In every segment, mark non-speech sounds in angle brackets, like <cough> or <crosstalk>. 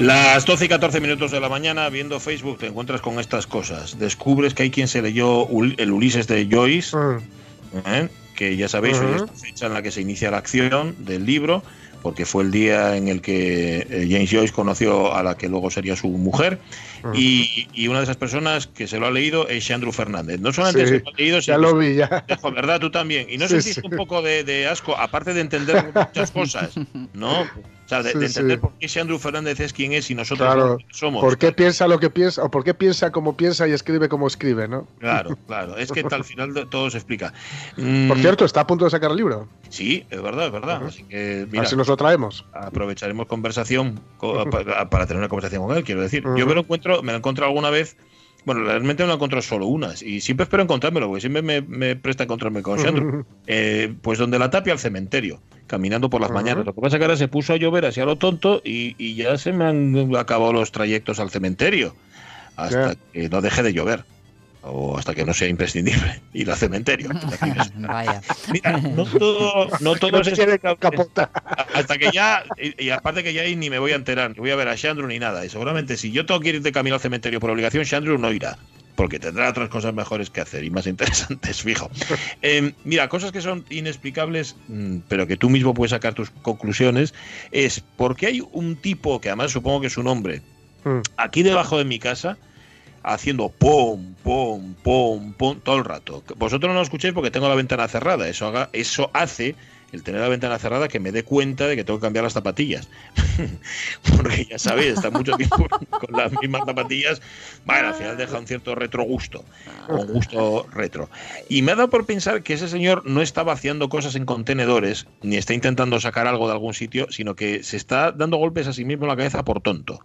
Las 12 y 14 minutos de la mañana, viendo Facebook, te encuentras con estas cosas. Descubres que hay quien se leyó el Ulises de Joyce, ¿eh? que ya sabéis, hoy es la fecha en la que se inicia la acción del libro, porque fue el día en el que eh, James Joyce conoció a la que luego sería su mujer. Y, y una de esas personas que se lo ha leído es Shandru Fernández. No solamente Sí, se lo ha leído, ya sino lo que vi, ya. <laughs> Dejo, ¿verdad? Tú también. Y no Sí, sentiste sí. un poco de, de asco, aparte de entender <laughs> muchas cosas, ¿no? Sea, de, Sí, de entender sí. por qué ese Andrew Fernández es quien es y nosotros Claro. no somos. ¿Por qué piensa lo que piensa? ¿O por qué piensa como piensa y escribe como escribe, no? Claro, claro. Es que al final todo se explica. Mm, Por cierto, está a punto de sacar el libro. Sí, es verdad, es verdad. Así que, mira, Así nos lo traemos. aprovecharemos conversación co- pa- para, tener una conversación con él, quiero decir. Yo me lo encuentro, me lo encuentro alguna vez. Bueno, realmente me lo encuentro solo unas. Y siempre espero encontrármelo, porque siempre me, me presta encontrarme con Sandro. <laughs> Eh, pues donde la tapia al cementerio, caminando por las mañanas. Lo que pasa es que ahora se puso a llover así a lo tonto y, y ya se me han acabado los trayectos al cementerio. Hasta que no deje de llover. O hasta que no sea imprescindible ir al cementerio. Vaya. Mira, no todo, no <laughs> todo No es capota. hasta que ya, y, y aparte que ya ahí ni me voy a enterar, ni voy a ver a Shandru ni nada. Y seguramente si yo tengo que ir de camino al cementerio por obligación, Shandru no irá. Porque tendrá otras cosas mejores que hacer y más <laughs> interesantes, fijo. Eh, mira, cosas que son inexplicables, mm, pero que tú mismo puedes sacar tus conclusiones, es porque hay un tipo, que además supongo que es un hombre, Mm. aquí debajo de mi casa, haciendo pom, pom, pom, pom todo el rato. Vosotros no lo escuchéis porque tengo la ventana cerrada. Eso, haga, eso hace el tener la ventana cerrada que me dé cuenta de que tengo que cambiar las zapatillas. <laughs> porque ya sabéis, está mucho tiempo <laughs> con las mismas zapatillas. Bueno, al final deja un cierto retrogusto, un gusto retro. Y me ha dado por pensar que ese señor no está vaciando cosas en contenedores, ni está intentando sacar algo de algún sitio, sino que se está dando golpes a sí mismo en la cabeza por tonto.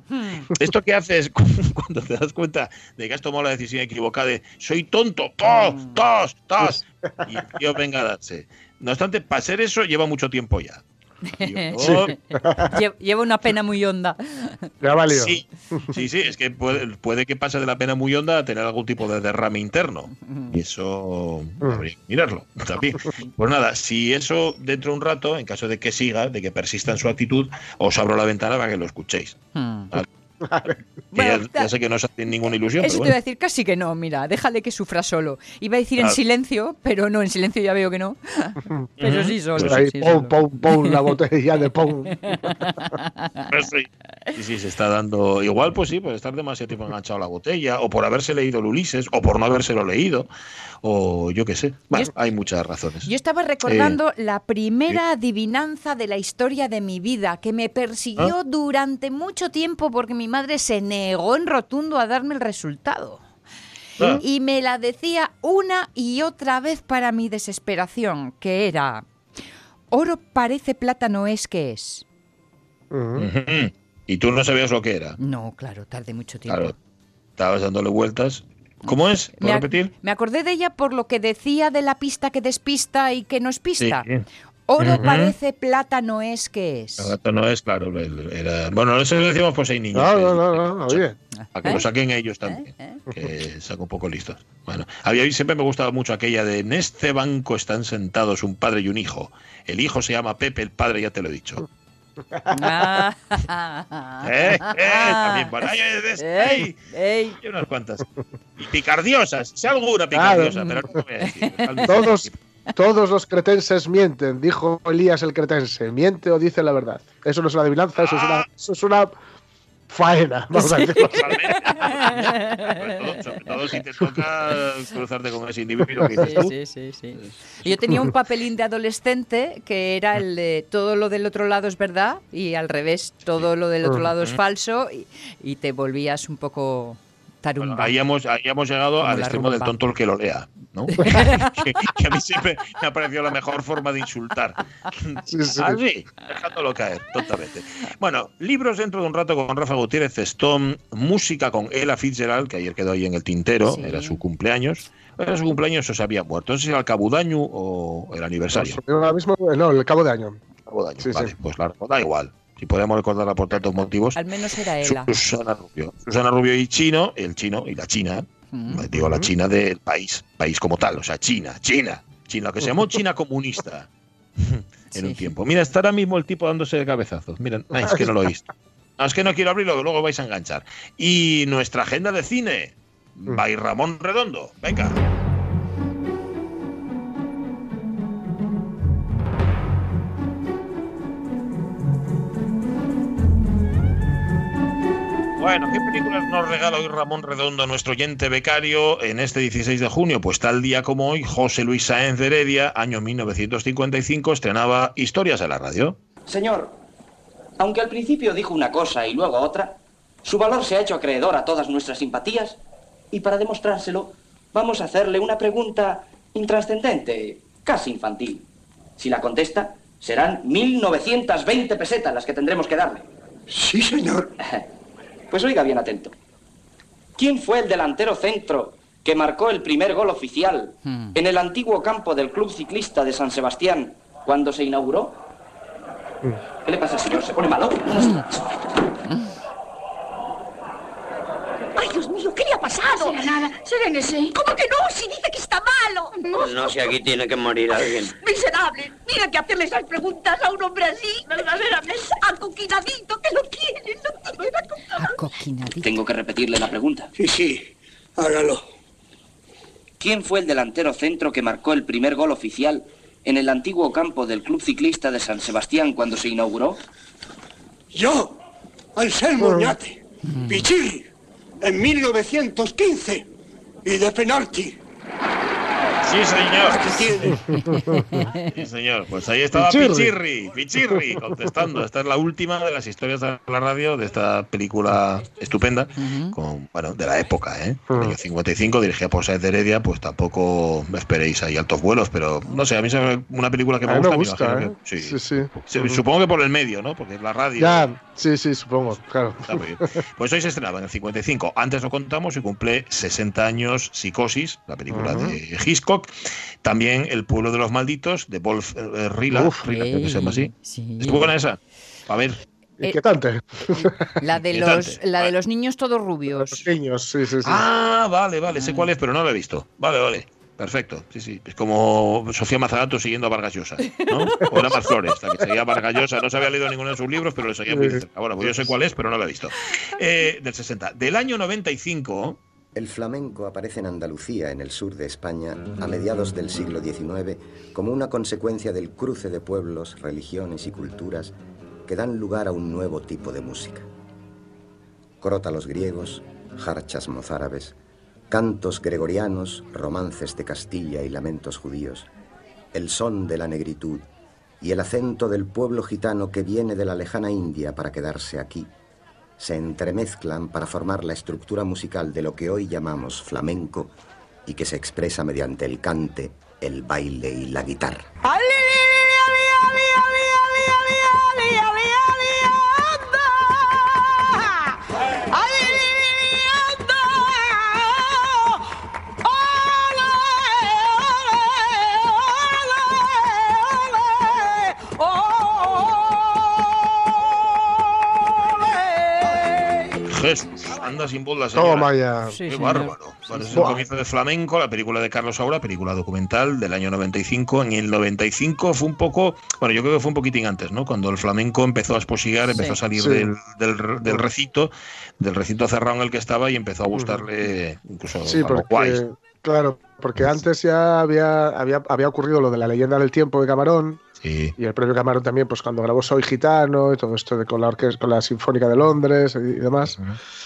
Esto que haces <laughs> cuando te das cuenta de que has tomado la decisión equivocada de soy tonto, tos, tos, tos, y el tío venga a darse. No obstante, para ser eso lleva mucho tiempo ya. <laughs> Yo- Lleva una pena muy honda. Ya ha valido. Sí, sí, sí, es que puede, puede que pase de la pena muy honda a tener algún tipo de derrame interno. Y eso habría que mirarlo también. Pues nada, si eso dentro de un rato, en caso de que siga, de que persista en su actitud, os abro la ventana para que lo escuchéis. Hmm. Bueno, ya, ya sé que no os hace ninguna ilusión, Eso pero te iba a decir casi que no, mira, déjale que sufra solo. Iba a decir en silencio, pero no, en silencio ya veo que no. <laughs> Pero sí solo. Pues ahí, sí, pum, solo. pum, pum, la botella de pum. <laughs> Pues sí. Sí, sí, se está dando. Igual, pues sí, por estar demasiado tiempo enganchado a la botella, o por haberse leído el Ulises, o por no habérselo leído, o yo qué sé. Bueno, Yo- hay muchas razones. Yo estaba recordando la primera adivinanza de la historia de mi vida, que me persiguió durante mucho tiempo porque mi madre se negó en rotundo a darme el resultado. Ah. Y me la decía una y otra vez para mi desesperación, que era, oro parece plata no es que es. Ujú. Ujú. Y tú no sabías lo que era. No, claro, tardé mucho tiempo. Claro. Estabas dándole vueltas. ¿Cómo es? Me, ¿Puedo ac- repetir? me acordé de ella por lo que decía de la pista que despista y que no es pista. Sí. Oro parece plata no es que es. El gato no es, claro. Era... Bueno, eso lo decimos pues hay niños. No, que- no, no, no, oye. A que ¿Eh? lo saquen ellos también. ¿Eh? Que saco un poco listos. Bueno, había, siempre me gustaba mucho aquella de en este banco están sentados un padre y un hijo. El hijo se llama Pepe, el padre ya te lo he dicho. Ah. ¿Eh? ¿Eh? También por ahí, es- Ey, ey. Y unas cuantas. Y picardiosas, si alguna picardiosa, pero no voy a decir. Todos, Todos los cretenses mienten, dijo Elías el cretense. ¿Miente o dice la verdad? Eso no es una adivinanza, eso es una, eso es una faena. <laughs> Vamos a decirlo. Sobre todo, sobre todo si te toca cruzarte con ese individuo que dices tú. Sí, sí, sí, sí. Yo tenía un papelín de adolescente que era el de todo lo del otro lado es verdad y al revés, todo lo del otro lado es falso y, y te volvías un poco tarumba. Bueno, ahí, hemos, ahí hemos llegado Como al extremo del tonto el que lo lea, ¿no? <laughs> que, que a mí siempre me ha parecido la mejor forma de insultar. <laughs> Sí, sí. Así, dejándolo caer, tontamente. Bueno, libros dentro de un rato con Rafa Gutiérrez Stone, música con Ella Fitzgerald, que ayer quedó ahí en el tintero, Sí. era su cumpleaños. Era su cumpleaños o se había muerto. No sé si era el cabudaño o el aniversario. Ahora mismo, no, el cabo de año. Cabo de año, vale, pues claro, da igual. Si podemos recordarla por tantos motivos. Al menos era Ela. Susana Rubio. Susana Rubio y Chino, el chino y la China, Mm. digo la China del país, país como tal, o sea, China, China, China, que se llamó China comunista <laughs> en Sí. un tiempo. Mira, está ahora mismo el tipo dándose de cabezazos. Miren, ay, es que no lo he visto. No, es que no quiero abrirlo, que luego vais a enganchar. Y nuestra agenda de cine, Mm. by Ramón Redondo. Venga. Bueno, ¿qué películas nos regala hoy Ramón Redondo, nuestro oyente becario, en este 16 de junio? Pues tal día como hoy, José Luis Sáenz de Heredia, año 1955, estrenaba Historias de la radio. Señor, aunque al principio dijo una cosa y luego otra, su valor se ha hecho acreedor a todas nuestras simpatías y para demostrárselo vamos a hacerle una pregunta intrascendente, casi infantil. Si la contesta, serán 1920 pesetas las que tendremos que darle. Sí, señor. <laughs> Pues oiga bien atento. ¿Quién fue el delantero centro que marcó el primer gol oficial Hmm. en el antiguo campo del Club Ciclista de San Sebastián cuando se inauguró? ¿Qué le pasa, señor? ¿Se pone malo? ¡Ay, Dios mío! ¿Qué le ha pasado? Será nada. Serénese. ¿Cómo que no? Si dice que está malo. No, si aquí tiene que morir alguien. Miserable. Mira que hacerle esas preguntas a un hombre así. Verdaderamente. Acoquinadito que lo quiere. Lo quiere. Tengo que repetirle la pregunta. Sí, sí, hágalo. ¿Quién fue el delantero centro que marcó el primer gol oficial en el antiguo campo del Club Ciclista de San Sebastián cuando se inauguró? Yo, Anselmo Oñate, Pichirri, en 1915, y de penalti. <laughs> Sí, señor. Sí, señor. Pues ahí estaba Pichirri. Pichirri, Pichirri, contestando. Esta es la última de las historias de la radio de esta película estupenda, con, bueno, de la época, ¿eh? El año 55, dirigida por Saez de Heredia, pues tampoco me esperéis ahí altos vuelos, pero no sé, a mí es una película que me A mí me gusta. gusta, imagino ¿eh? que- Sí, sí. Sí, Supongo que por el medio, ¿no? Porque es la radio. Ya, sí, sí, supongo, claro. Está muy bien. Pues hoy se estrenaba en el 55. Antes lo contamos y cumple 60 años Psicosis, la película de Hitchcock. También El pueblo de los malditos, de Wolf eh, Rila. Uf. Rila, creo que se llama así. Sí. ¿Es buena esa? A ver. Inquietante. La de los, la de los niños todos Los rubios. niños, sí, sí, sí. Ah, vale, vale. Sé cuál es, pero no la he visto. Vale, vale. Perfecto, sí, sí. Es como Sofía Mazagato siguiendo a Vargas Llosa, ¿no? <laughs> O era Flores, la que seguía a Vargas Llosa. No se había leído ninguno de sus libros, pero le seguía muy cerca. Bueno, pues yo sé cuál es, pero no la he visto. Eh, del 60. Del año 95, El flamenco aparece en Andalucía, en el sur de España, a mediados del siglo XIX, como una consecuencia del cruce de pueblos, religiones y culturas que dan lugar a un nuevo tipo de música. Crótalos griegos, jarchas mozárabes, cantos gregorianos, romances de Castilla y lamentos judíos, el son de la negritud y el acento del pueblo gitano que viene de la lejana India para quedarse aquí se entremezclan para formar la estructura musical de lo que hoy llamamos flamenco y que se expresa mediante el cante, el baile y la guitarra. Anda sin voz la señora. Toma ya. Sí, Qué señor. bárbaro. Bueno, es el comienzo de Flamenco, la película de Carlos Saura, película documental del año 95. En el 95 fue un poco, bueno, yo creo que fue un poquitín antes, ¿no? Cuando el flamenco empezó a esposigar, empezó a salir Sí. del, del- del recinto, del recinto cerrado en el que estaba y empezó a gustarle incluso Sí, a porque, guays. Claro, porque antes ya había, había, había ocurrido lo de la leyenda del tiempo de Camarón. Y el propio Camarón también, pues cuando grabó Soy Gitano y todo esto de con la orquesta, con la Sinfónica de Londres y, y demás.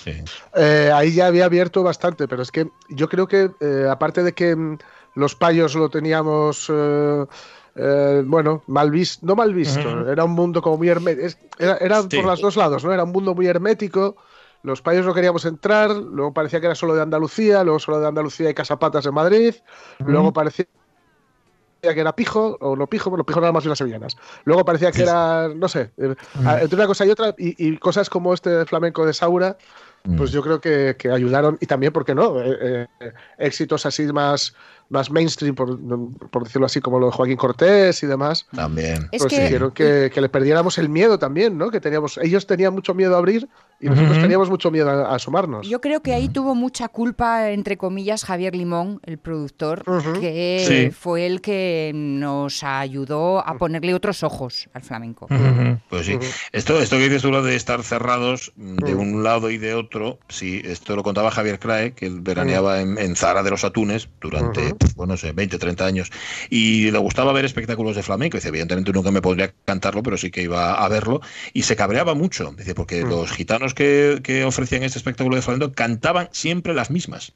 Sí. Eh, ahí ya había abierto bastante, pero es que yo creo que, eh, aparte de que mm, los payos lo teníamos, eh, eh, bueno, mal visto, no mal visto, era un mundo como muy hermético, era, era Sí. por los dos lados, ¿no? Era un mundo muy hermético, los payos no queríamos entrar, luego parecía que era solo de Andalucía, luego solo de Andalucía y Casapatas en Madrid, luego parecía que era pijo, o no pijo, bueno, pijo nada más de unas sevillanas. Luego parecía que era, no sé, eh, entre una cosa y otra, y, y cosas como este flamenco de Saura, pues yo creo que, que ayudaron, y también, ¿por qué no? Eh, eh, éxitos así más, más mainstream, por, por decirlo así, como lo de Joaquín Cortés y demás. También. Es pues que- hicieron que, que le perdiéramos el miedo también, ¿no? Que teníamos, ellos tenían mucho miedo a abrir y nosotros teníamos mucho miedo a, a asomarnos. Yo creo que ahí tuvo mucha culpa, entre comillas, Javier Limón, el productor, que Sí. fue el que nos ayudó a ponerle otros ojos al flamenco. Pues sí. Esto, esto que dices tú, lo de estar cerrados de un lado y de otro, sí, esto lo contaba Javier Crae, que él veraneaba en, en Zara de los Atunes durante, bueno, no sé, 20, 30 años, y le gustaba ver espectáculos de flamenco. Dice, evidentemente nunca me podría cantarlo, pero sí que iba a verlo, y se cabreaba mucho, dice, porque los gitanos que, que ofrecían este espectáculo de flamenco cantaban siempre las mismas.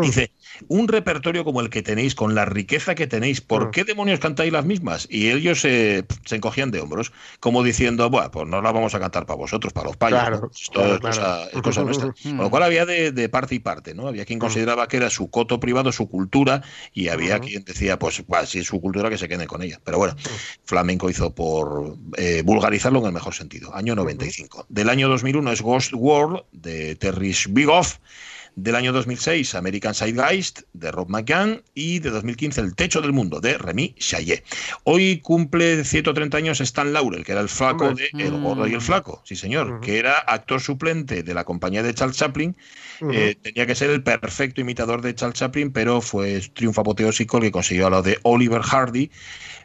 Dice, un repertorio como el que tenéis, con la riqueza que tenéis, ¿por qué demonios cantáis las mismas? Y ellos eh, se encogían de hombros, como diciendo, bueno, pues no las vamos a cantar para vosotros, para los payos. Claro, ¿no? Esto claro, es, cosa, claro. es cosa nuestra. <laughs> Con lo cual había de, de parte y parte, ¿no? Había quien consideraba que era su coto privado, su cultura, y había quien decía, pues, bah, si es su cultura, que se queden con ella. Pero bueno, Flamenco hizo por eh, vulgarizarlo en el mejor sentido. Año 95. Del año 2001 es Ghost World, de Terry Bigoff. Del año 2006, American Sidegeist, de Rob McCann. Y de 2015, El Techo del Mundo, de Remy Chaillet. Hoy cumple 130 años Stan Laurel, que era el flaco Hombre. de El Gordo y el Flaco. Sí, señor. Que era actor suplente de la compañía de Charles Chaplin. Eh, tenía que ser el perfecto imitador de Charles Chaplin, pero fue triunfo apoteósico el que consiguió a lo de Oliver Hardy.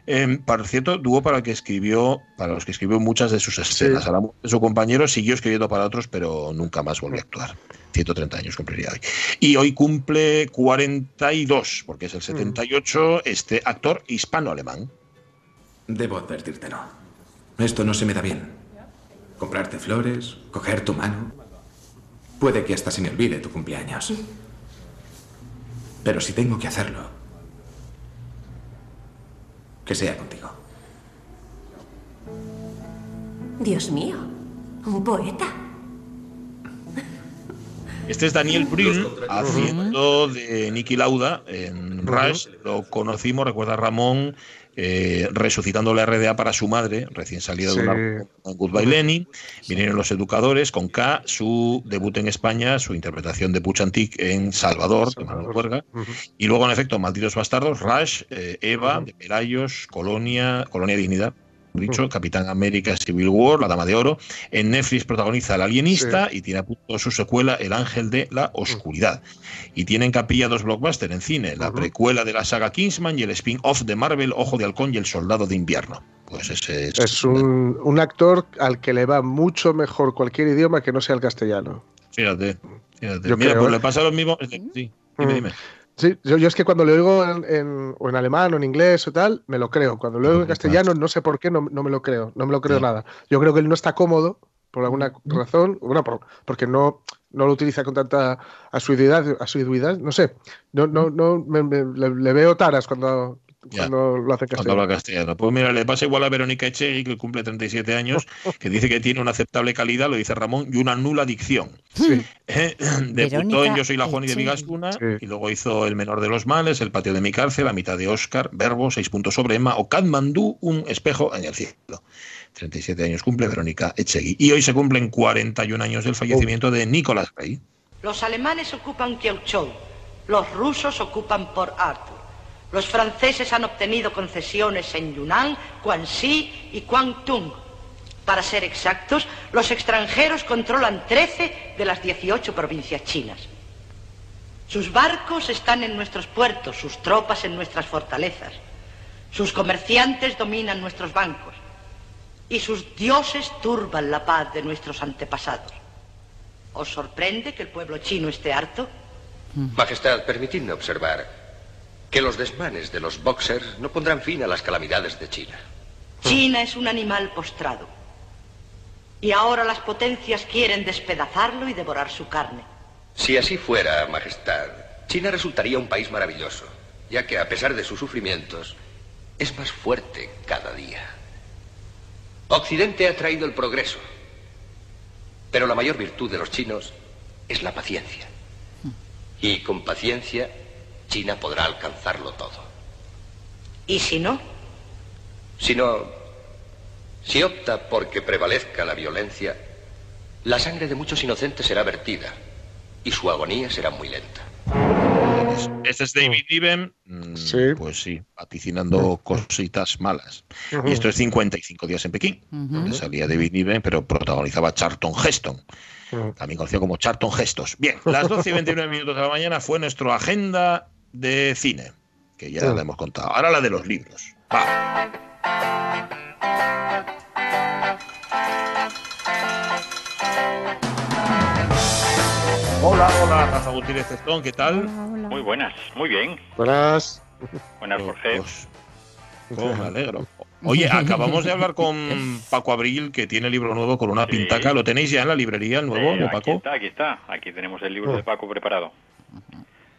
Eh, por cierto, dúo para el que escribió, para los que escribió muchas de sus escenas. Sí. A la muerte de su compañero siguió escribiendo para otros, pero nunca más volvió a actuar. 130 años cumpliría hoy. Y hoy cumple 42, porque es el 78, este actor hispano-alemán. Debo advertírtelo. Esto no se me da bien. Comprarte flores, coger tu mano. Puede que hasta se me olvide tu cumpleaños. Pero si tengo que hacerlo, que sea contigo. Dios mío, un poeta. Este es Daniel Brühl haciendo de Nicky Lauda en Rush. Lo conocimos, recuerda Ramón, eh, resucitando la RDA para su madre, recién salido Sí. de una en Goodbye Lenin. Vinieron los educadores con K, su debut en España, su interpretación de Puchantik en Salvador, de Manuel Huerga. Y luego, en efecto, Malditos Bastardos, Rush, eh, Eva, de Pelayos, Colonia, Colonia Dignidad. Dicho, Capitán América Civil War, La Dama de Oro. En Netflix protagoniza El Alienista y tiene a punto su secuela El Ángel de la Oscuridad. Y tiene en capilla dos blockbusters en cine: la precuela de la saga Kingsman y el spin-off de Marvel Ojo de Halcón y El Soldado de Invierno. Pues ese es. Es un, un actor al que le va mucho mejor cualquier idioma que no sea el castellano. Fíjate. fíjate. Yo Mira, creo, pues ¿eh? le pasa lo mismo. Sí, dime, Mm. dime. Sí, yo, yo es que cuando lo oigo en, en- o en alemán o en inglés o tal, me lo creo. Cuando lo oigo en castellano, no sé por qué, no, no me lo creo. No me lo creo nada. Yo creo que él no está cómodo por alguna razón, bueno, por- porque no, no lo utiliza con tanta asiduidad, asiduidad no sé. No, no, no, me- me- le, le veo taras cuando. Cuando lo hace en Cuando castellano. habla castellano. Pues mira, le pasa igual a Verónica Echegui, que cumple 37 años, <laughs> que dice que tiene una aceptable calidad, lo dice Ramón, y una nula dicción. Eh, Debutó en Yo soy la Juan y de Echegui. Vigascuna, y luego hizo El menor de los males, El patio de mi cárcel, La mitad de Oscar, Verbo, Seis puntos sobre Emma, o Katmandú, Un espejo en el cielo. 37 años cumple Verónica Echegui. Y hoy se cumplen 41 años del fallecimiento de Nicolás Rey. Los alemanes ocupan Kielchou, los rusos ocupan Port Arthur, los franceses han obtenido concesiones en Yunnan, Guangxi y Guangdong. Para ser exactos, los extranjeros controlan 13 de las 18 provincias chinas. Sus barcos están en nuestros puertos, sus tropas en nuestras fortalezas, sus comerciantes dominan nuestros bancos y sus dioses turban la paz de nuestros antepasados. ¿Os sorprende que el pueblo chino esté harto? Majestad, permitidme observar. Que los desmanes de los boxers no pondrán fin a las calamidades de China. China es un animal postrado. Y ahora las potencias quieren despedazarlo y devorar su carne. Si así fuera, Majestad, China resultaría un país maravilloso, ya que a pesar de sus sufrimientos, es más fuerte cada día. Occidente ha traído el progreso, pero la mayor virtud de los chinos es la paciencia. Y con paciencia, China podrá alcanzarlo todo. ¿Y si no? Si no, si opta por que prevalezca la violencia, la sangre de muchos inocentes será vertida y su agonía será muy lenta. Este es David Niven, mm, pues sí, vaticinando cositas malas. Y esto es 55 días en Pekín, donde salía David Niven, pero protagonizaba Charlton Heston, también conocido como Charlton Gestos. Bien, las 12 y 29 minutos de la mañana fue nuestra agenda de cine, que ya la hemos contado. Ahora la de los libros. Va. Hola, hola, Rafa Gutiérrez Cestón, ¿qué tal? Muy buenas, muy bien. Buenas. Buenas, Jorge. Oh, me alegro. <laughs> Oye, acabamos de hablar con Paco Abril, que tiene libro nuevo con una pintaca. ¿Lo tenéis ya en la librería, el nuevo de aquí Paco? está, aquí está. Aquí tenemos el libro de Paco preparado.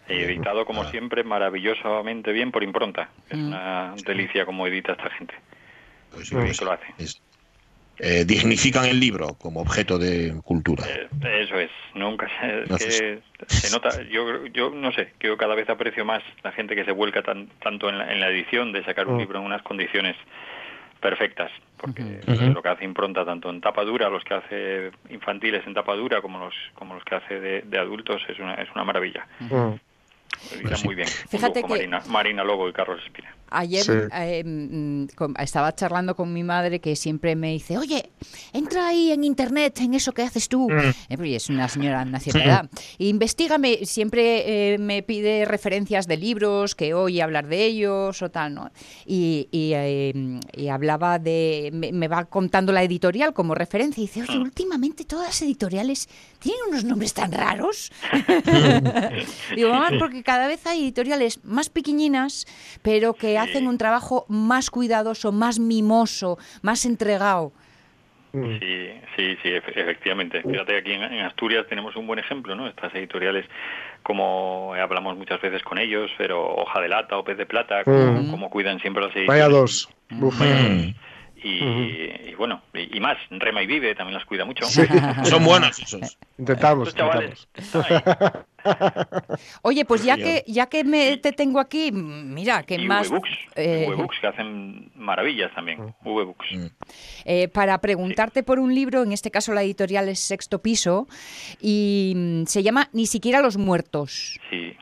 Eh, editado, como siempre, maravillosamente bien por impronta. Es una delicia como edita esta gente. Pues sí, pues lo hace. es- eh, dignifican el libro como objeto de cultura. Eso es, nunca se, es No que sé se nota, yo, yo no sé, yo cada vez aprecio más la gente que se vuelca tan, tanto en la, en la edición de sacar un Mm. libro en unas condiciones perfectas, porque lo que hace impronta tanto en tapa dura, los que hace infantiles en tapa dura, como los, como los que hace de, de adultos, es una, es una maravilla. Muy bien. Un Fíjate lujo, que- Marina, Marina Lobo y Carlos Espina. Ayer Sí. eh, mm, con- estaba charlando con mi madre que siempre me dice, oye, entra ahí en internet, en eso que haces tú. Mm. Eh, porque es una señora <laughs> de una cierta edad. E investigame, siempre eh, me pide referencias de libros, que oye hablar de ellos o tal, ¿no? Y, y, eh, y hablaba de, me, me va contando la editorial como referencia y dice, oye, últimamente todas las editoriales tienen unos nombres tan raros. <laughs> <laughs> Digo, mamá, porque cada vez hay editoriales más pequeñinas, pero que hacen un trabajo más cuidadoso, más mimoso, más entregado. Sí, sí, sí, efe- efectivamente. Fíjate, aquí en, en Asturias tenemos un buen ejemplo, ¿no? Estas editoriales, como hablamos muchas veces con ellos, pero Hoja de Lata o Pez de Plata, como, Mm. como cuidan siempre las Vaya ediciones. dos. Uf. Y, y bueno, y, y más, Rema y Vive también las cuida mucho. Sí. <laughs> Son buenos esos. Intentamos, chavales intentamos. <laughs> Oye, pues ya que ya que me te tengo aquí, mm, mira, que Y más V-Books, eh, V-Books que hacen maravillas también, V-Books. eh, para preguntarte por un libro, en este caso la editorial es Sexto Piso y mm, se llama Ni siquiera los muertos. Sí.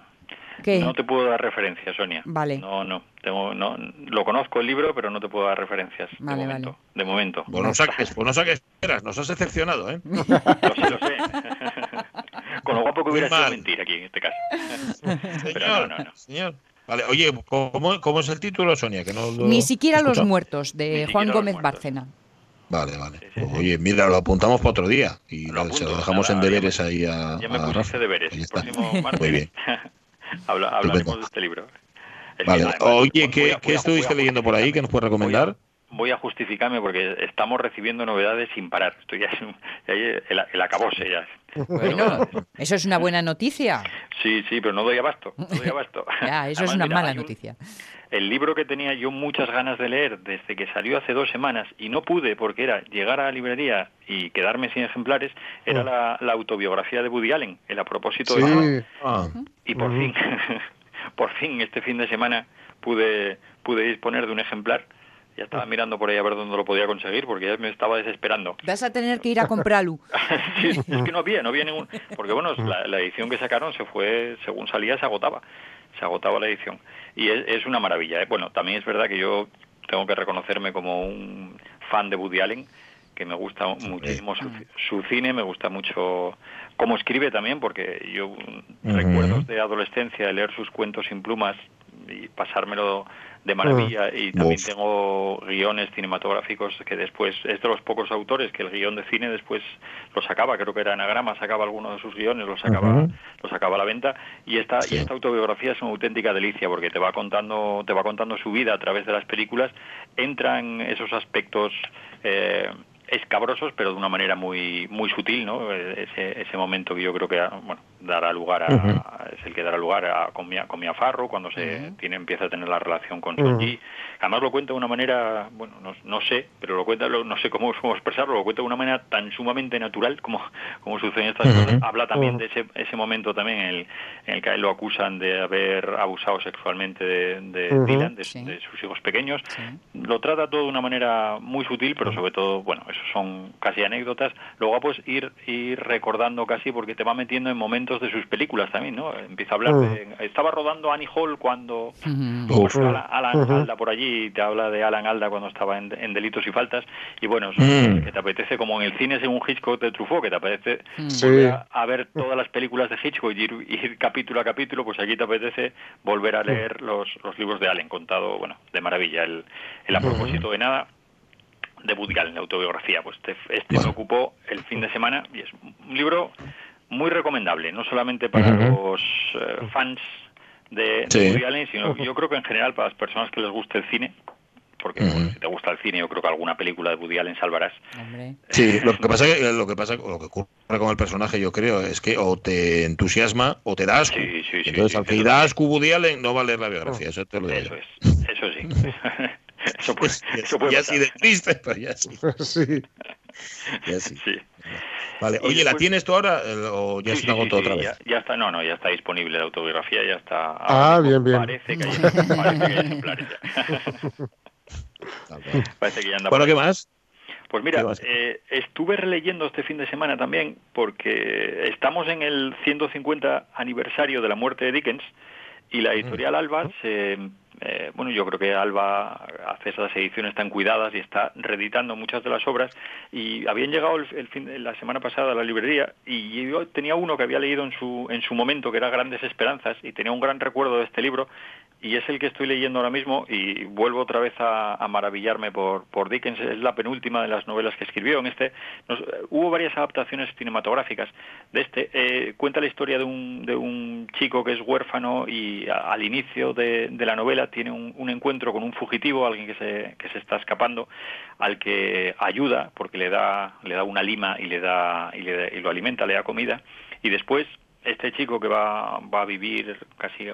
¿Qué? No te puedo dar referencias, Sonia. Vale. No, no, tengo, no. Lo conozco el libro, pero no te puedo dar referencias. Vale, de momento. De momento. Pues no saques, pues no saques peras, nos has decepcionado, ¿eh? Lo sé, lo sé. <laughs> Con lo guapo que hubiera sido mentir aquí en este caso. Pero Señor, no, no, no. señor. Vale, oye, ¿cómo, cómo es el título, Sonia? Que no lo Ni siquiera los muertos de Juan Gómez Bárcena. Vale, vale. Pues, oye, mira, lo apuntamos para otro día y lo- se lo dejamos en deberes ahí a, Ya me a pusiste Rafa. deberes. Ahí está. próximo martes Muy bien. <laughs> habla- hablaremos de este libro. Es que, Vale. además, Oye, ¿qué, qué estuviste leyendo por ahí que nos puedes recomendar? Voy a justificarme porque estamos recibiendo novedades sin parar. Estoy ya, el, el acabose ya. Bueno, eso es una buena noticia. Sí, sí, pero no doy abasto. No doy abasto. <laughs> Ya, eso es una mira, mala un- noticia. El libro que tenía yo muchas ganas de leer desde que salió hace dos semanas y no pude porque era llegar a la librería y quedarme sin ejemplares, era Oh. la, la autobiografía de Woody Allen, el a propósito Sí. de... Ah. Y por fin, <laughs> por fin este fin de semana pude, pude disponer de un ejemplar. Ya estaba mirando por ahí a ver dónde lo podía conseguir porque ya me estaba desesperando. Vas a tener que ir a comprarlo. <laughs> Sí, es que no había, no había ningún... Porque bueno, la, la edición que sacaron se fue, según salía, se agotaba. Se agotaba la edición. Y es, es una maravilla. ¿eh? Bueno, también es verdad que yo tengo que reconocerme como un fan de Woody Allen, que me gusta muchísimo su, su cine, me gusta mucho cómo escribe también, porque yo recuerdos de adolescencia, de leer sus cuentos sin plumas y pasármelo de maravilla. Y también Uf. tengo guiones cinematográficos que después es de los pocos autores que el guion de cine después lo sacaba. Creo que era Anagrama sacaba alguno de sus guiones lo sacaba Ujú. lo sacaba a la venta. Y esta y esta autobiografía es una auténtica delicia porque te va contando te va contando su vida a través de las películas. Entran esos aspectos eh, escabrosos pero de una manera muy muy sutil no Eh, ese, ese momento que yo creo que ah, bueno dará lugar a, es el que dará lugar a con Mia, con Mia Farrow cuando se tiene empieza a tener la relación con Ujú. Sonji además lo cuenta de una manera bueno no, no sé pero lo cuenta lo- no sé cómo, cómo expresarlo lo cuenta de una manera tan sumamente natural como como suceden estas Ujú. cosas habla también de ese, ese momento también en el, en el que a él lo acusan de haber abusado sexualmente de, de. Dylan de, de sus hijos pequeños. Lo trata todo de una manera muy sutil pero sobre todo bueno eso son casi anécdotas luego pues ir ir recordando casi porque te va metiendo en momentos de sus películas también no empieza a hablar de estaba rodando Annie Hall cuando Uf. Alan, Alan. Alda por allí y te habla de Alan Alda cuando estaba en, en Delitos y Faltas y bueno eso, Mm. que te apetece como en el cine según Hitchcock de Truffaut que te apetece Sí. volver a, a ver todas las películas de Hitchcock y ir, ir capítulo a capítulo pues aquí te apetece volver a leer los, los libros de Allen contado bueno de maravilla el, el a propósito de nada de Allen, la autobiografía. Pues este, este me ocupó el fin de semana y es un libro muy recomendable, no solamente para los eh, fans de, de Sí. Woody Allen, sino yo creo que en general para las personas que les guste el cine, porque bueno, si te gusta el cine, yo creo que alguna película de Woody Allen salvarás. Sí, lo que pasa <laughs> que lo que pasa lo que ocurre con el personaje yo creo es que o te entusiasma o te da asco. Entonces al que da asco Woody Allen no va a leer la biografía, eso te lo digo. Eso es, eso sí. eso <laughs> puede, eso puede ya pasar. sí de triste, pero ya sí. <laughs> sí. Ya sí. Sí. Vale, oye, ¿la tienes tú ahora eh, o ya Sí, se sí, te agotó sí, otra sí, vez? Ya, ya está, no, no, ya está disponible la autobiografía, ya está. Ah, bien, bien. Parece que hay, parece que hay ejemplares ya. Parece que ya anda Bueno, ¿qué más? Pues mira, eh, estuve releyendo este fin de semana también porque estamos en el 150 aniversario de la muerte de Dickens y la editorial Alba se, eh, bueno, yo creo que Alba hace esas ediciones tan cuidadas y está reeditando muchas de las obras y habían llegado el, el fin, la semana pasada a la librería y yo tenía uno que había leído en su en su momento que era Grandes Esperanzas y tenía un gran recuerdo de este libro y es el que estoy leyendo ahora mismo y vuelvo otra vez a, maravillarme por, por Dickens. Es la penúltima de las novelas que escribió. En este nos- hubo varias adaptaciones cinematográficas de este. Eh, cuenta la historia de un, de un chico que es huérfano y al inicio de, de la novela tiene un, encuentro con un fugitivo, alguien que se, que se está escapando, al que ayuda porque le da, le da una lima y, le da, y, le y lo alimenta, le da comida. Y después este chico que va, va a vivir casi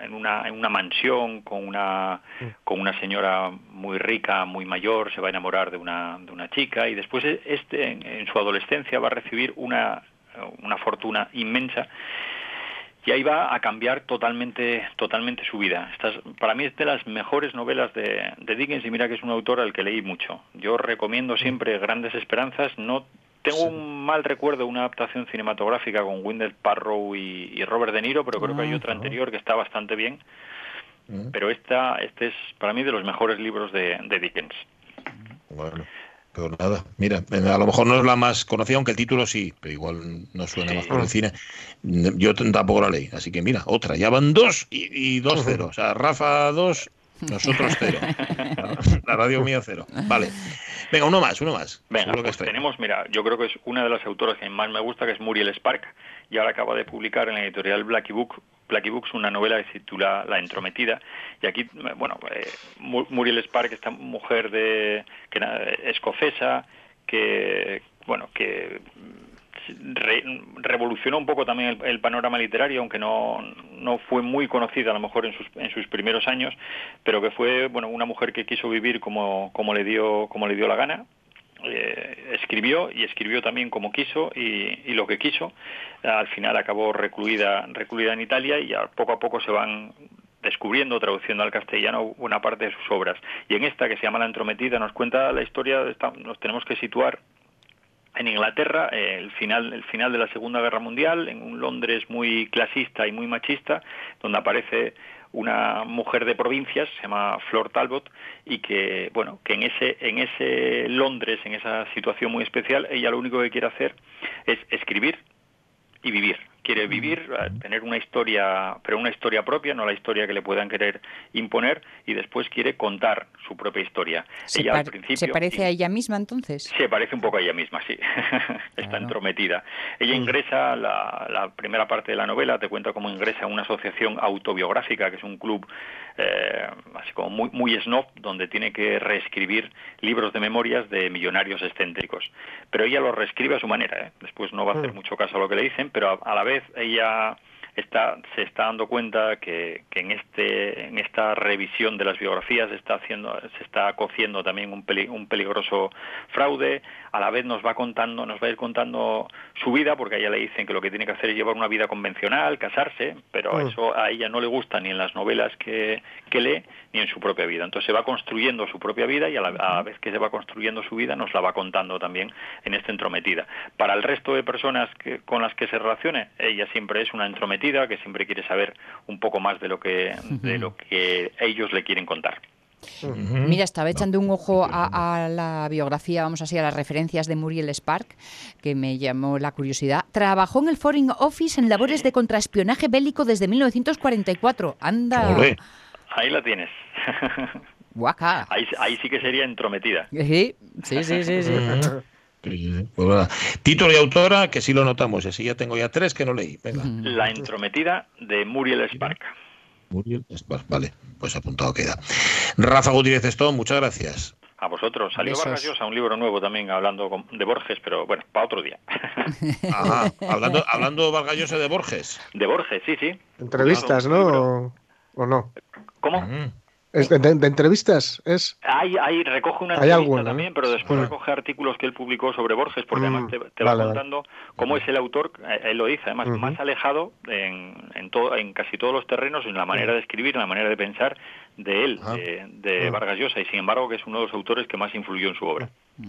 en una, en una mansión con una, con una señora muy rica, muy mayor, se va a enamorar de una, de una chica y después este en, en su adolescencia va a recibir una, una fortuna inmensa y ahí va a cambiar totalmente totalmente su vida. Esta es- para mí es de las mejores novelas de, de Dickens y mira que es un autor al que leí mucho. Yo recomiendo siempre Grandes Esperanzas. No tengo un mal recuerdo de una adaptación cinematográfica con Wendell Parrow y, y Robert De Niro, pero creo que hay otra anterior que está bastante bien. Pero esta, este es para mí de los mejores libros de, de Dickens. Bueno, pues nada, mira, eh, a lo mejor no es la más conocida, aunque el título sí, pero igual no suena más por el cine. Mm, Yo tampoco la leí, así que mira, otra, ya van dos y, y dos cero. O sea, Rafa dos, nosotros cero. La, radio mía cero. Vale. Venga, uno más, uno más. Venga, que pues tenemos, mira, yo creo que es una de las autoras que más me gusta, que es Muriel Spark, y ahora acaba de publicar en la editorial Blackie Book, Blackie Books una novela que se titula La Entrometida, y aquí, bueno, eh, Mu- Muriel Spark, esta mujer de que escocesa, que, bueno, que re- revolucionó un poco también el, el panorama literario, aunque no, no fue muy conocida a lo mejor en sus, en sus primeros años, pero que fue bueno una mujer que quiso vivir como, como le dio como le dio la gana. Eh, escribió y escribió también como quiso y, y lo que quiso. Al final acabó recluida recluida en Italia y poco a poco se van descubriendo, traduciendo al castellano una parte de sus obras. Y en esta que se llama La Entrometida nos cuenta la historia, de esta- nos tenemos que situar en Inglaterra, eh, el final, el final de la Segunda Guerra Mundial, en un Londres muy clasista y muy machista, donde aparece una mujer de provincias, se llama Flor Talbot, y que, bueno, que en ese, en ese Londres, en esa situación muy especial, ella lo único que quiere hacer es escribir y vivir. Quiere vivir, tener una historia, pero una historia propia, no la historia que le puedan querer imponer, y después quiere contar su propia historia. ¿Se, ella al principio ¿se parece a ella misma entonces? se parece un poco a ella misma, sí. <laughs> Está entrometida. Ella ingresa, la, la primera parte de la novela te cuenta cómo ingresa a una asociación autobiográfica, que es un club eh, así como muy, muy snob, donde tiene que reescribir libros de memorias de millonarios excéntricos. Pero ella los reescribe a su manera. ¿eh? Después no va a hacer mucho caso a lo que le dicen, pero a, a la vez ella está, se está dando cuenta que, que en, este, en esta revisión de las biografías está haciendo, se está cociendo también un, peli- un peligroso fraude, a la vez nos va contando, nos va a ir contando su vida, porque a ella le dicen que lo que tiene que hacer es llevar una vida convencional, casarse, pero Mm. eso a ella no le gusta ni en las novelas que, que lee, ni en su propia vida. Entonces se va construyendo su propia vida y a la, a la vez que se va construyendo su vida nos la va contando también en esta entrometida. Para el resto de personas que, con las que se relacione, ella siempre es una entrometida que siempre quiere saber un poco más de lo que, de lo que ellos le quieren contar. Mira, estaba echando un ojo a, a la biografía, vamos así, a las referencias de Muriel Spark, que me llamó la curiosidad. Trabajó en el Foreign Office en labores de contraespionaje bélico desde 1944. Anda. Olé. Ahí la tienes. Guaca. Ahí, ahí sí que sería entrometida. Sí, sí, sí, sí. sí. <laughs> Pues. Título y autora, que sí lo notamos. Así ya tengo ya tres que no leí. Venga. La entrometida de Muriel Spark. Muriel Esparz, Vale, pues apuntado queda. Rafa Gutiérrez Stone, muchas gracias. A vosotros. Salió Besos. Vargas Llosa, un libro nuevo también hablando de Borges, pero bueno, para otro día. <laughs> Ajá, hablando, hablando Vargas Llosa de Borges. De Borges, sí, sí. Entrevistas, ¿no? ¿O, no? ¿Cómo? ¿Es de, de- de entrevistas? ¿Es? Hay, hay, recoge una Hay entrevista también, pero después recoge artículos que él publicó sobre Borges, porque Mm, además te, te va vale. contando cómo es el autor, eh, él lo dice, además, más alejado en, en, todo, en casi todos los terrenos, en la manera de escribir, en la manera de pensar de él, de, de. Vargas Llosa, y sin embargo que es uno de los autores que más influyó en su obra.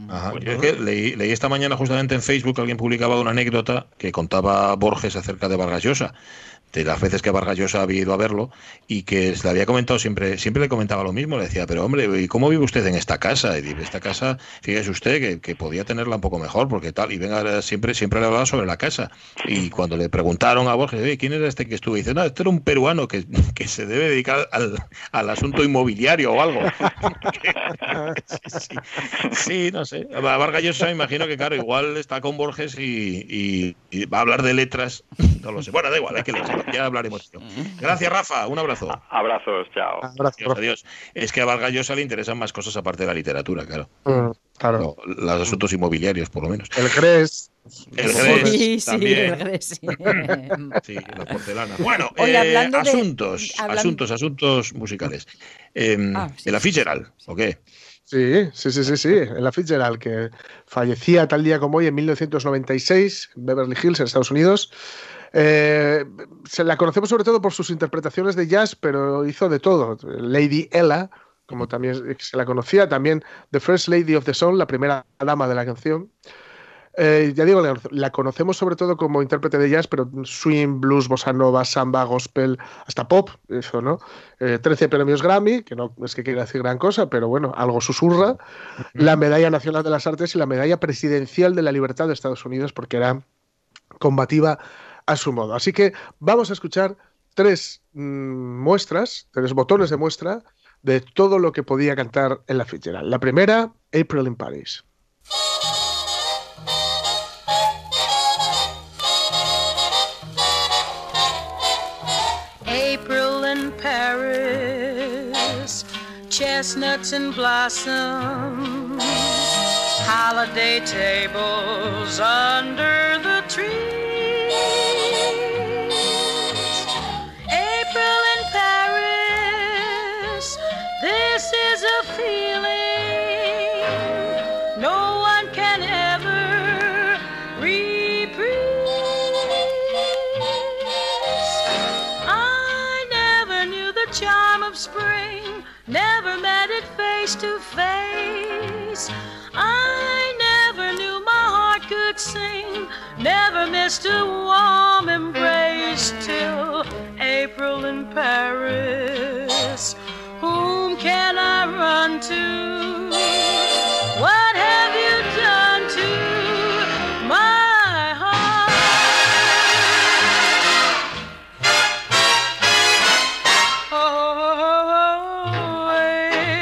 Ajá. Yo es que leí, leí esta mañana justamente en Facebook alguien publicaba una anécdota que contaba Borges acerca de Vargas Llosa, de las veces que Vargas Llosa había ido a verlo y que le había comentado siempre, siempre le comentaba lo mismo, le decía, pero hombre, ¿y cómo vive usted en esta casa? Y dice, esta casa, fíjese usted que, que podía tenerla un poco mejor, porque tal, y venga, siempre, siempre le hablaba sobre la casa. Y cuando le preguntaron a Borges, "Oye, ¿quién era este que estuvo? Y dice, no, este era un peruano que, que se debe dedicar al, al asunto inmobiliario o algo. sí, <laughs> sí. Sí, no sé. A Vargas Llosa me imagino que, claro, igual está con Borges y, y- y va a hablar de letras. No lo sé. Bueno, da igual, hay que leerlo. <laughs> Ya hablaremos. ello. Gracias, Rafa. Un abrazo. Abrazos, chao. Adiós, adiós. Es que a Vargas Llosa le interesan más cosas aparte de la literatura, claro. Mm, claro. No, los asuntos inmobiliarios, por lo menos. El GRES. El GRES Sí, sí, el GRES, sí. <laughs> Sí, la porcelana. Bueno, <laughs> Oye, eh, hablando de- asuntos, hablando- asuntos, asuntos musicales. Eh, Ah, ¿De la Fitzgerald o qué? Sí, sí, sí, sí, sí. En la Fitzgerald, que fallecía tal día como hoy en 1996 en Beverly Hills, en Estados Unidos. Eh, se la conocemos sobre todo por sus interpretaciones de jazz, pero hizo de todo. Lady Ella, como también se la conocía, también The First Lady of the Song, la primera dama de la canción. Eh, ya digo, la, la conocemos sobre todo como intérprete de jazz, pero swing, blues, bossa nova, samba, gospel, hasta pop, eso, ¿no? Eh, 13 premios Grammy, que no es que quiera decir gran cosa, pero bueno, algo susurra. La Medalla Nacional de las Artes y la Medalla Presidencial de la Libertad de Estados Unidos, porque era combativa a su modo. Así que vamos a escuchar tres mm, muestras, tres botones de muestra de todo lo que podía cantar en la Fitzgerald. La primera, April in Paris. April in Paris, chestnuts in blossom, holiday tables under the trees. No one can ever reprise. I never knew the charm of spring, never met it face to face. I never knew my heart could sing, never missed a warm embrace till April in Paris run to? What have you done to my heart? Oh,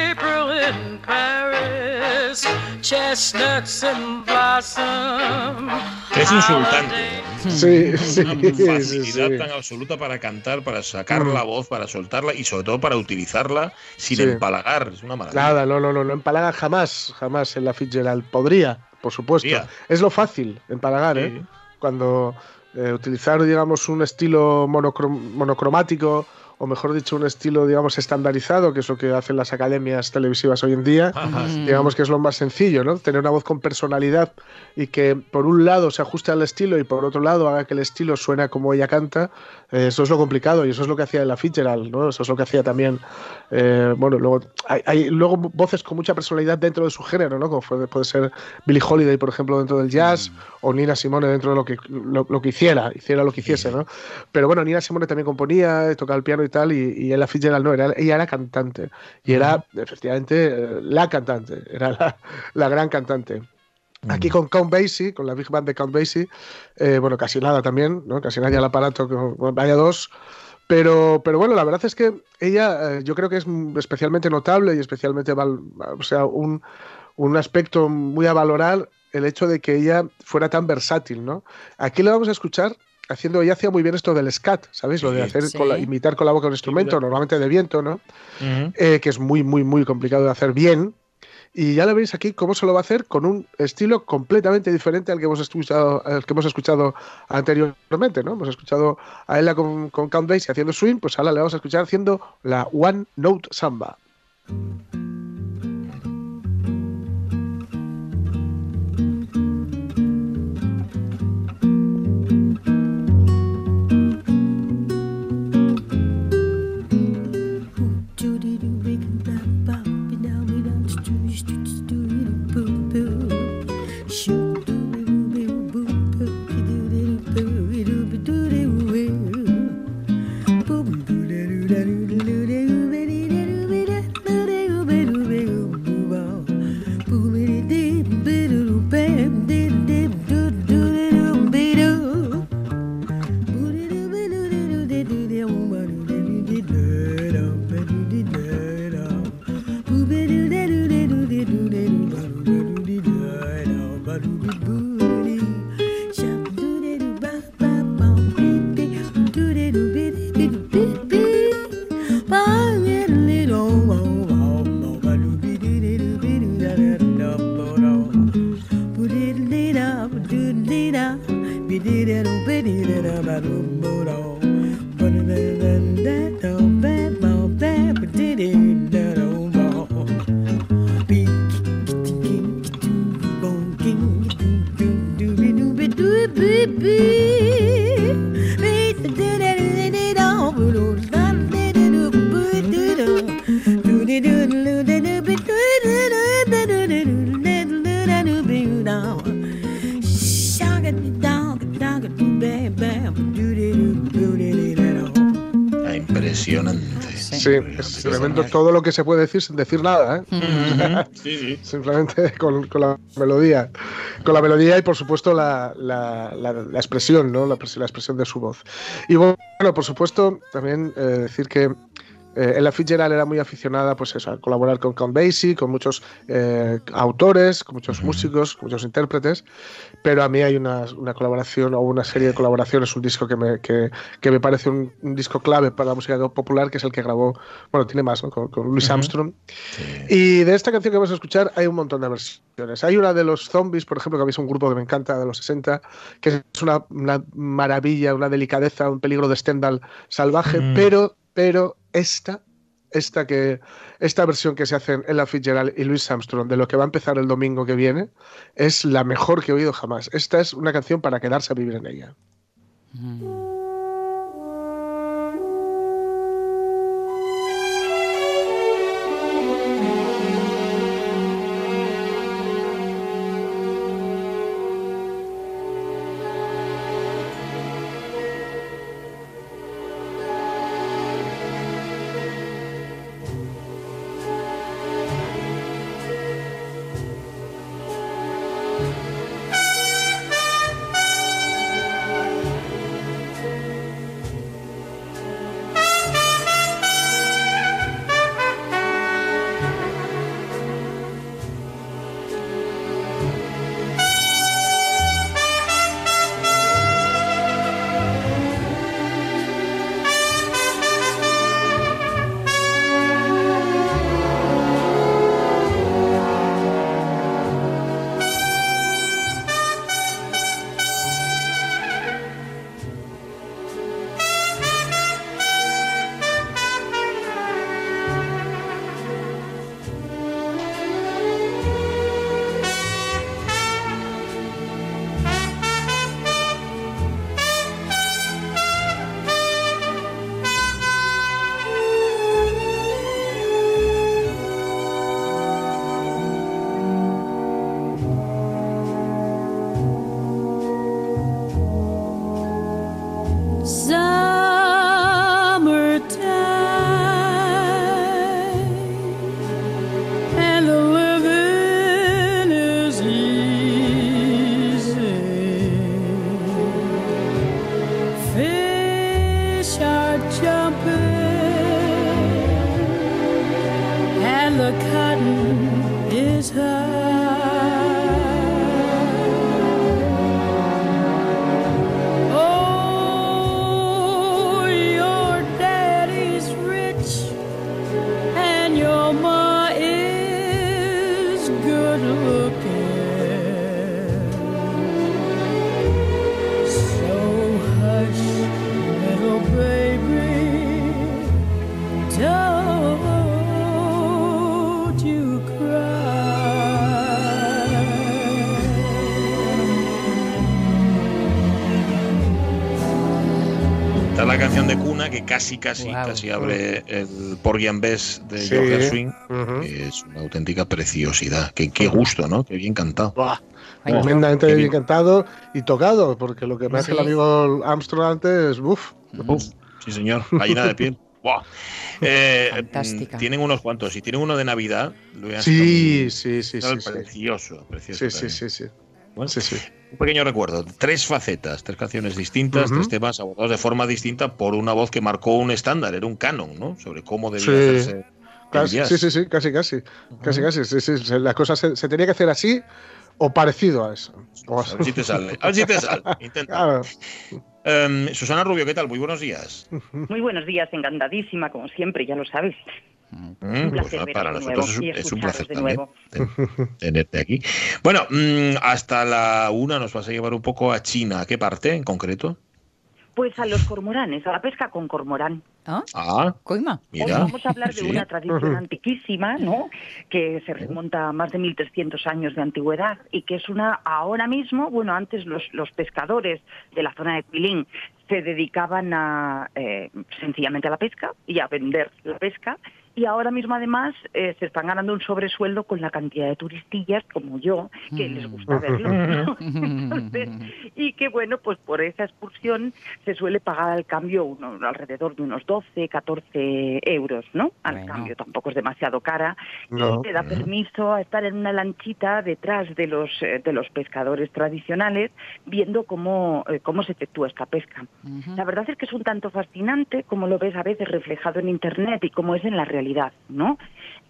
April in Paris, chestnuts in blossom. Es insultante. <laughs> Sí, sí, Una facilidad sí. tan absoluta para cantar, para sacar la voz, para soltarla y sobre todo para utilizarla sin empalagar. Es una maravilla. Nada, no, no, no, no empalaga jamás, jamás en la Fitzgerald. Podría, por supuesto. Podría. Es lo fácil, empalagar, ¿eh? Cuando eh, utilizar, digamos, un estilo monocrom- monocromático, o mejor dicho, un estilo, digamos, estandarizado, que es lo que hacen las academias televisivas hoy en día, Ajá. digamos que es lo más sencillo, ¿no? Tener una voz con personalidad y que por un lado se ajuste al estilo y por otro lado haga que el estilo suena como ella canta, eh, eso es lo complicado y eso es lo que hacía la Fitzgerald, ¿no? Eso es lo que hacía también, eh, bueno, luego hay, hay luego voces con mucha personalidad dentro de su género, ¿no? Como puede, puede ser Billie Holiday, por ejemplo, dentro del jazz, o Nina Simone dentro de lo que, lo, lo que hiciera, hiciera lo que hiciese, ¿no? Pero bueno, Nina Simone también componía, tocaba el piano y tal, y, y ella Fitzgerald no, era, ella era cantante, y era efectivamente eh, la cantante, era la, la gran cantante. Aquí con Count Basie, con la Big Band de Count Basie, eh, bueno, casi nada también, ¿no? Casi nadie al aparato, bueno, vaya dos. Pero, pero bueno, la verdad es que ella, eh, yo creo que es especialmente notable y especialmente, val- o sea, un, un aspecto muy a valorar el hecho de que ella fuera tan versátil, ¿no? Aquí le vamos a escuchar haciendo, ella hacía muy bien esto del scat, ¿sabéis? Lo de hacer, Sí. con la- imitar con la boca un instrumento, normalmente de viento, ¿no? Ujú. eh, que es muy, muy, muy complicado de hacer bien. Y ya lo veis aquí cómo se lo va a hacer con un estilo completamente diferente al que hemos escuchado, al que hemos escuchado anteriormente, ¿no? Hemos escuchado a ella con, con Count Basie haciendo swing, pues ahora le vamos a escuchar haciendo la One Note Samba. Todo lo que se puede decir sin decir nada, ¿eh? <laughs> Sí, sí. Simplemente con, con la melodía. Con la melodía y, por supuesto, la, la- la- la expresión, ¿no? La expresión de su voz. Y bueno, por supuesto, también eh, decir que eh, Ella Fitzgerald era muy aficionada pues eso, a colaborar con Count Basie, con muchos eh, autores, con muchos músicos, con muchos intérpretes, pero a mí hay una, una colaboración o una serie de colaboraciones, un disco que me, que, que me parece un, un disco clave para la música popular, que es el que grabó, bueno, tiene más, ¿no? con, con Louis Armstrong. Y de esta canción que vamos a escuchar hay un montón de versiones. Hay una de los zombies, por ejemplo, que es un grupo que me encanta de los 60, que es una, una maravilla, una delicadeza, un peligro de Stendhal salvaje, Mm. pero, pero esta, esta, que, esta versión que se hace en Ella Fitzgerald y Louis Armstrong de lo que va a empezar el domingo que viene es la mejor que he oído jamás. Esta es una canción para quedarse a vivir en ella. Thank La canción de cuna que casi, casi, casi abre el Porgy and Bess de Sí. George que Es una auténtica preciosidad. Qué, qué gusto, ¿no? Qué bien cantado. Buah, Tremendamente bien bien. cantado y tocado, porque lo que me hace el amigo Armstrong antes, uff. Uf, sí, señor. Gallina de piel. <laughs> Buah. Eh, Fantástica. mm, Tienen unos cuantos. Y tienen uno de Navidad. lo Sí, sí, sí, sí, sí. Precioso, precioso. Sí, sí, sí, sí. Bueno, Sí, sí. Un pequeño recuerdo. Tres facetas, tres canciones distintas, Ujú. tres temas abordados de forma distinta por una voz que marcó un estándar, era un canon, ¿no? Sobre cómo debía Sí. hacerse. Casi- sí, sí, sí, casi, casi. Casi, casi. Sí, sí, se- la cosa se, se tenía que hacer así o parecido a eso. O- A ver si te sale. A ver si te sale. <laughs> Intenta. Claro. Em, Susana Rubio, ¿qué tal? Muy buenos días. Muy buenos días, encantadísima, como siempre, ya lo sabes. Mm, Un pues nada, para nosotros es, es un placer de también nuevo. <laughs> tenerte aquí. Bueno, mm, hasta la una nos vas a llevar un poco a China. ¿A qué parte en concreto? Pues a los cormoranes, a la pesca con cormorán. Ah, Coima. Hoy mira. vamos a hablar de Sí. una tradición antiquísima, ¿no? Que se remonta a más de 1300 años de antigüedad y que es una ahora mismo, bueno, antes los, los pescadores de la zona de Quilín se dedicaban a eh, sencillamente a la pesca y a vender la pesca y ahora mismo además eh, se están ganando un sobresueldo con la cantidad de turistillas como yo que les gusta verlo ¿no? <laughs> Entonces, y que bueno pues por esa excursión se suele pagar al cambio uno, alrededor de unos 12 14 euros no al cambio tampoco es demasiado cara. No. y te da permiso a estar en una lanchita detrás de los eh, de los pescadores tradicionales viendo cómo eh, cómo se efectúa esta pesca. La verdad es que es un tanto fascinante como lo ves a veces reflejado en internet y como es en la realidad, ¿no?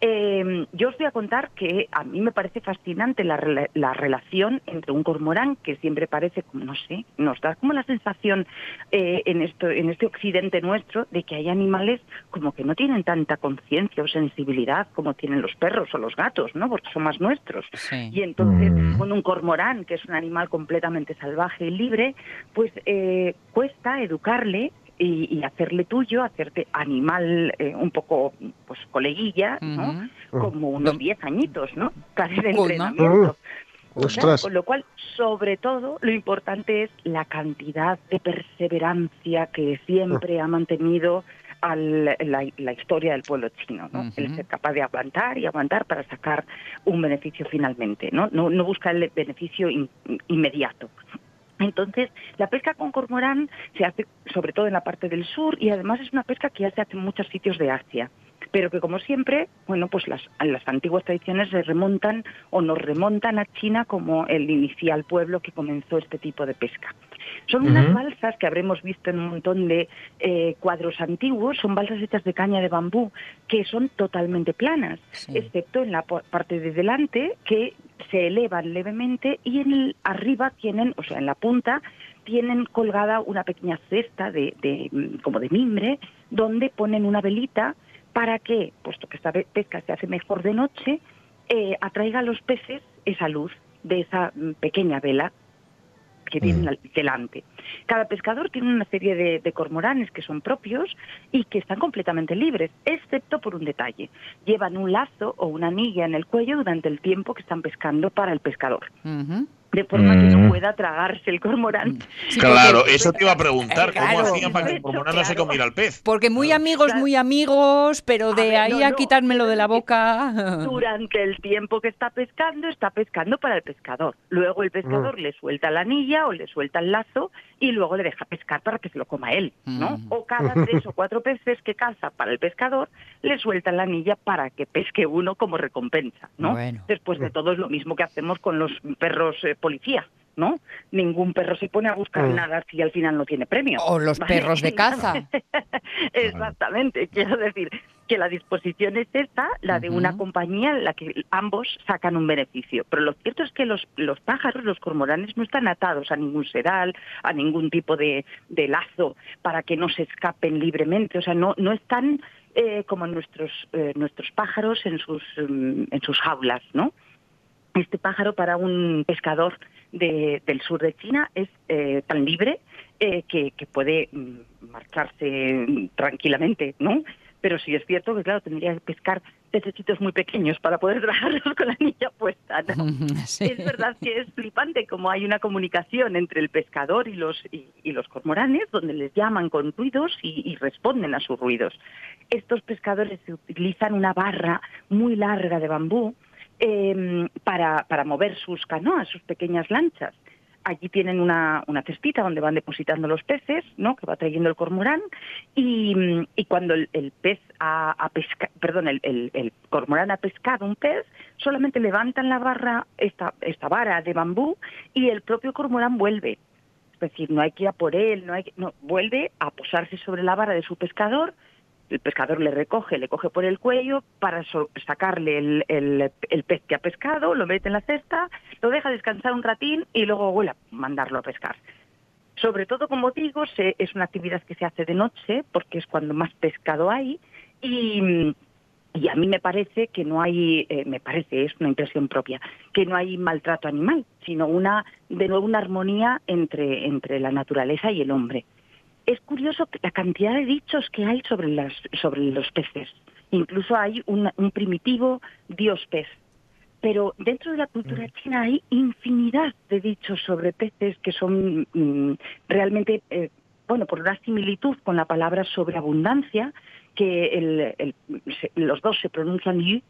Eh, yo os voy a contar que a mí me parece fascinante la, rela- la relación entre un cormorán que siempre parece, como no sé, nos da como la sensación eh, en esto, en este occidente nuestro de que hay animales como que no tienen tanta conciencia o sensibilidad como tienen los perros o los gatos, ¿no? Porque son más nuestros. Y entonces, con un cormorán, que es un animal completamente salvaje y libre, pues eh, cuesta educarle y, y hacerle tuyo, hacerte animal eh, un poco, pues coleguilla, ¿no? Como unos 10 añitos, ¿no? <laughs> Casi de entrenamiento. Mm. Ostras. Con lo cual, sobre todo, lo importante es la cantidad de perseverancia que siempre ha mantenido al- la, la historia del pueblo chino, ¿no? El ser capaz de aguantar y aguantar para sacar un beneficio finalmente, ¿no? No, no busca el beneficio in- inmediato. Entonces, la pesca con cormorán se hace sobre todo en la parte del sur y además es una pesca que ya se hace en muchos sitios de Asia, pero que como siempre, bueno, pues las, las antiguas tradiciones se remontan o nos remontan a China como el inicial pueblo que comenzó este tipo de pesca. Son unas balsas que habremos visto en un montón de eh, cuadros antiguos, son balsas hechas de caña de bambú que son totalmente planas, excepto en la parte de delante que se elevan levemente y en el, arriba tienen, o sea, en la punta tienen colgada una pequeña cesta de, de, como de mimbre donde ponen una velita para que, puesto que esta pe- pesca se hace mejor de noche, eh, atraiga a los peces esa luz de esa mm, pequeña vela que tienen al- delante. Cada pescador tiene una serie de, de cormoranes que son propios y que están completamente libres, excepto por un detalle. Llevan un lazo o una anilla en el cuello durante el tiempo que están pescando para el pescador. De forma que no Mm. pueda tragarse el cormorán. Claro, eso te iba a preguntar. ¿Cómo Claro. hacían para que el cormorán no se comiera el pez? Porque muy amigos, muy amigos, pero de ver, ahí no, a no. quitármelo de la boca. Durante el tiempo que está pescando, está pescando para el pescador. Luego el pescador le suelta la anilla o le suelta el lazo y luego le deja pescar para que se lo coma él, ¿no? O cada <laughs> tres o cuatro peces que caza para el pescador, le suelta la anilla para que pesque uno como recompensa, ¿no? Bueno. Después de todo es lo mismo que hacemos con los perros eh, policía. ¿No? Ningún perro se pone a buscar Mm. nada si al final no tiene premio. O los ¿vale? perros de caza. <laughs> Exactamente, quiero decir que la disposición es esta, la de una compañía en la que ambos sacan un beneficio. Pero lo cierto es que los, los pájaros, los cormoranes, no están atados a ningún sedal, a ningún tipo de, de lazo para que no se escapen libremente. O sea, no, no están eh, como nuestros, eh, nuestros pájaros en sus, mm, en sus jaulas, ¿no? Este pájaro para un pescador de- del sur de China es eh, tan libre eh, que, que puede mm, marcharse mm, tranquilamente, ¿no? Pero sí es cierto que, claro, tendría que pescar pececitos muy pequeños para poder <laughs> trabajarlos con la anilla puesta, ¿no? <laughs> Es verdad que es flipante como hay una comunicación entre el pescador y los, y, y los cormoranes, donde les llaman con ruidos y, y responden a sus ruidos. Estos pescadores utilizan una barra muy larga de bambú eh, para, para mover sus canoas, sus pequeñas lanchas. Allí tienen una, una cestita donde van depositando los peces, ¿no? que va trayendo el cormorán, y, y cuando el, el pez ha, pesca- perdón, el- el cormorán ha pescado un pez, solamente levantan la barra, esta, esta vara de bambú, y el propio cormorán vuelve. Es decir, no hay que ir a por él, no hay que- no, vuelve a posarse sobre la vara de su pescador, el pescador le recoge, le coge por el cuello para so- sacarle el, el- pez que ha pescado, lo mete en la cesta, lo deja descansar un ratín y luego vuelve a mandarlo a pescar. Sobre todo, como digo, se- es una actividad que se hace de noche porque es cuando más pescado hay y, y a mí me parece que no hay, eh, me parece, es una impresión propia, que no hay maltrato animal, sino una, de nuevo, una armonía entre, entre la naturaleza y el hombre es curioso la cantidad de dichos que hay sobre, las, sobre los peces. Incluso hay un, un primitivo dios pez. Pero dentro de la cultura china hay infinidad de dichos sobre peces que son mm, realmente, eh, bueno, por una similitud con la palabra sobreabundancia, que el- el- se- los dos se pronuncian yu,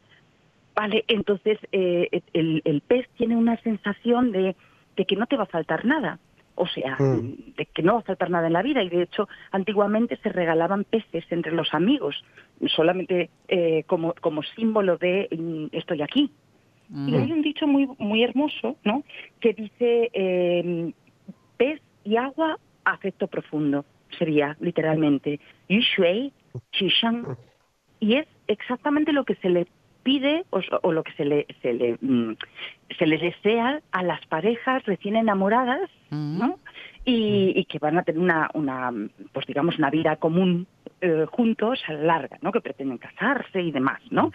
Vale, entonces eh, el, el pez tiene una sensación de, de que no te va a faltar nada. O sea, de que no va a faltar nada en la vida. Y de hecho, antiguamente se regalaban peces entre los amigos, solamente eh, como, como símbolo de mm, estoy aquí. Y hay un dicho muy, muy hermoso, ¿no? Que dice eh, pez y agua, afecto profundo. Sería literalmente yu shui, qi shang. Y es exactamente lo que se le pide o, o lo que se le, se le, mm, se les desea a las parejas recién enamoradas, ¿no? Y, y que van a tener una, una, pues digamos, una vida común eh, juntos a la larga, ¿no? Que pretenden casarse y demás, ¿no?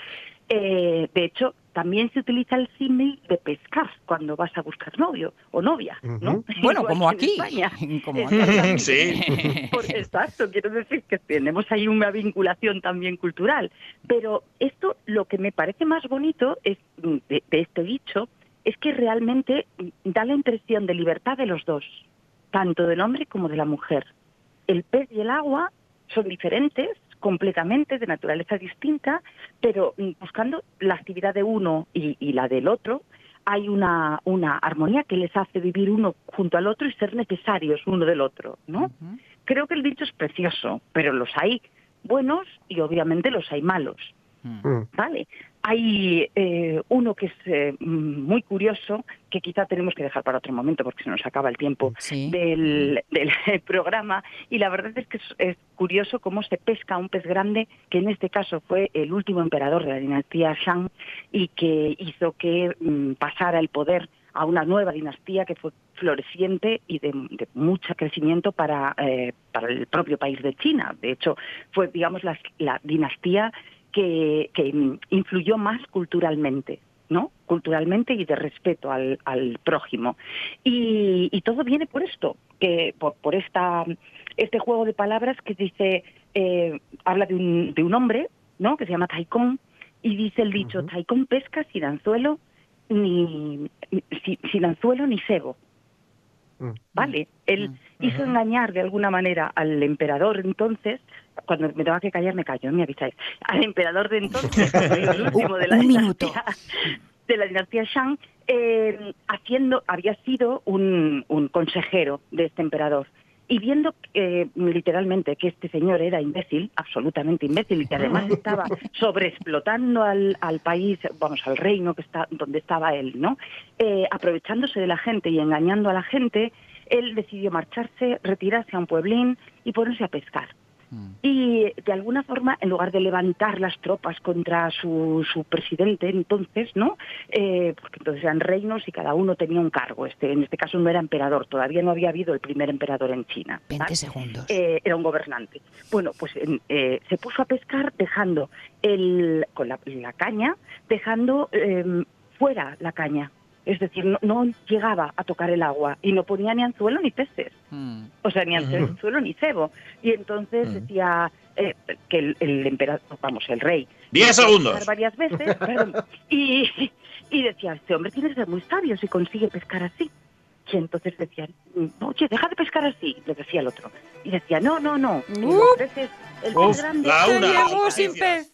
Eh, de hecho, también se utiliza el símil de pescar cuando vas a buscar novio o novia, ¿no? <laughs> Bueno, como aquí. España. <laughs> Como Exactamente. Sí. <laughs> Por- exacto, quiero decir que tenemos ahí una vinculación también cultural. Pero esto, lo que me parece más bonito es mm, de, de este dicho, es que realmente mm, da la impresión de libertad de los dos, tanto del hombre como de la mujer. El pez y el agua son diferentes completamente, de naturaleza distinta, pero mm, buscando la actividad de uno y, y la del otro, hay una, una armonía que les hace vivir uno junto al otro y ser necesarios uno del otro, ¿no? Creo que el dicho es precioso, pero los hay buenos y obviamente los hay malos. Vale. Hay eh, uno que es eh, mm, muy curioso, que quizá tenemos que dejar para otro momento porque se nos acaba el tiempo del, del <laughs> programa. Y la verdad es que es, es curioso cómo se pesca un pez grande, que en este caso fue el último emperador de la dinastía Shang y que hizo que mm, pasara el poder a una nueva dinastía que fue floreciente y de, de mucho crecimiento para, eh, para el propio país de China. De hecho, fue, digamos, la, la dinastía que, que influyó más culturalmente, ¿no? Culturalmente y de respeto al, al prójimo. Y, y todo viene por esto, que por, por esta, este juego de palabras que dice, eh, habla de un, de un hombre, ¿no? Que se llama Taikon, y dice el dicho, Taikon pesca sin anzuelo, ni, ni- si- sin anzuelo ni cebo. Vale, él hizo engañar de alguna manera al emperador entonces, cuando me tenga que callar me callo, me avisáis, <laughs> al emperador de entonces, el <laughs> último de la Un minuto. dinastía, <laughs> de la dinastía Shang, eh, haciendo, había sido un, un consejero de este emperador. Y viendo eh, literalmente que este señor era imbécil, absolutamente imbécil, y que además estaba sobreexplotando al, al país, vamos, al reino que está, donde estaba él, ¿no? Eh, aprovechándose de la gente y engañando a la gente, él decidió marcharse, retirarse a un pueblín y ponerse a pescar. Y de alguna forma, en lugar de levantar las tropas contra su, su presidente entonces, ¿no? Eh, porque entonces eran reinos y cada uno tenía un cargo. Este, en este caso no era emperador, todavía no había habido el primer emperador en China. 20 ¿vale? segundos. Eh, era un gobernante. Bueno, pues eh, se puso a pescar dejando el, con la, la caña, dejando eh, fuera la caña. Es decir, no, no llegaba a tocar el agua y no ponía ni anzuelo ni peces. O sea, ni anzuelo ni cebo. Y entonces decía eh, que el, el emperador, vamos, el rey... Diez segundos. varias veces, perdón, <laughs> y, y decía, este hombre tiene que ser muy sabio si consigue pescar así. Y entonces decían, oye, deja de pescar así, le decía el otro. Y decía, no, no, no, los peces, el pez Uf, grande... la una. Llegó sin pez.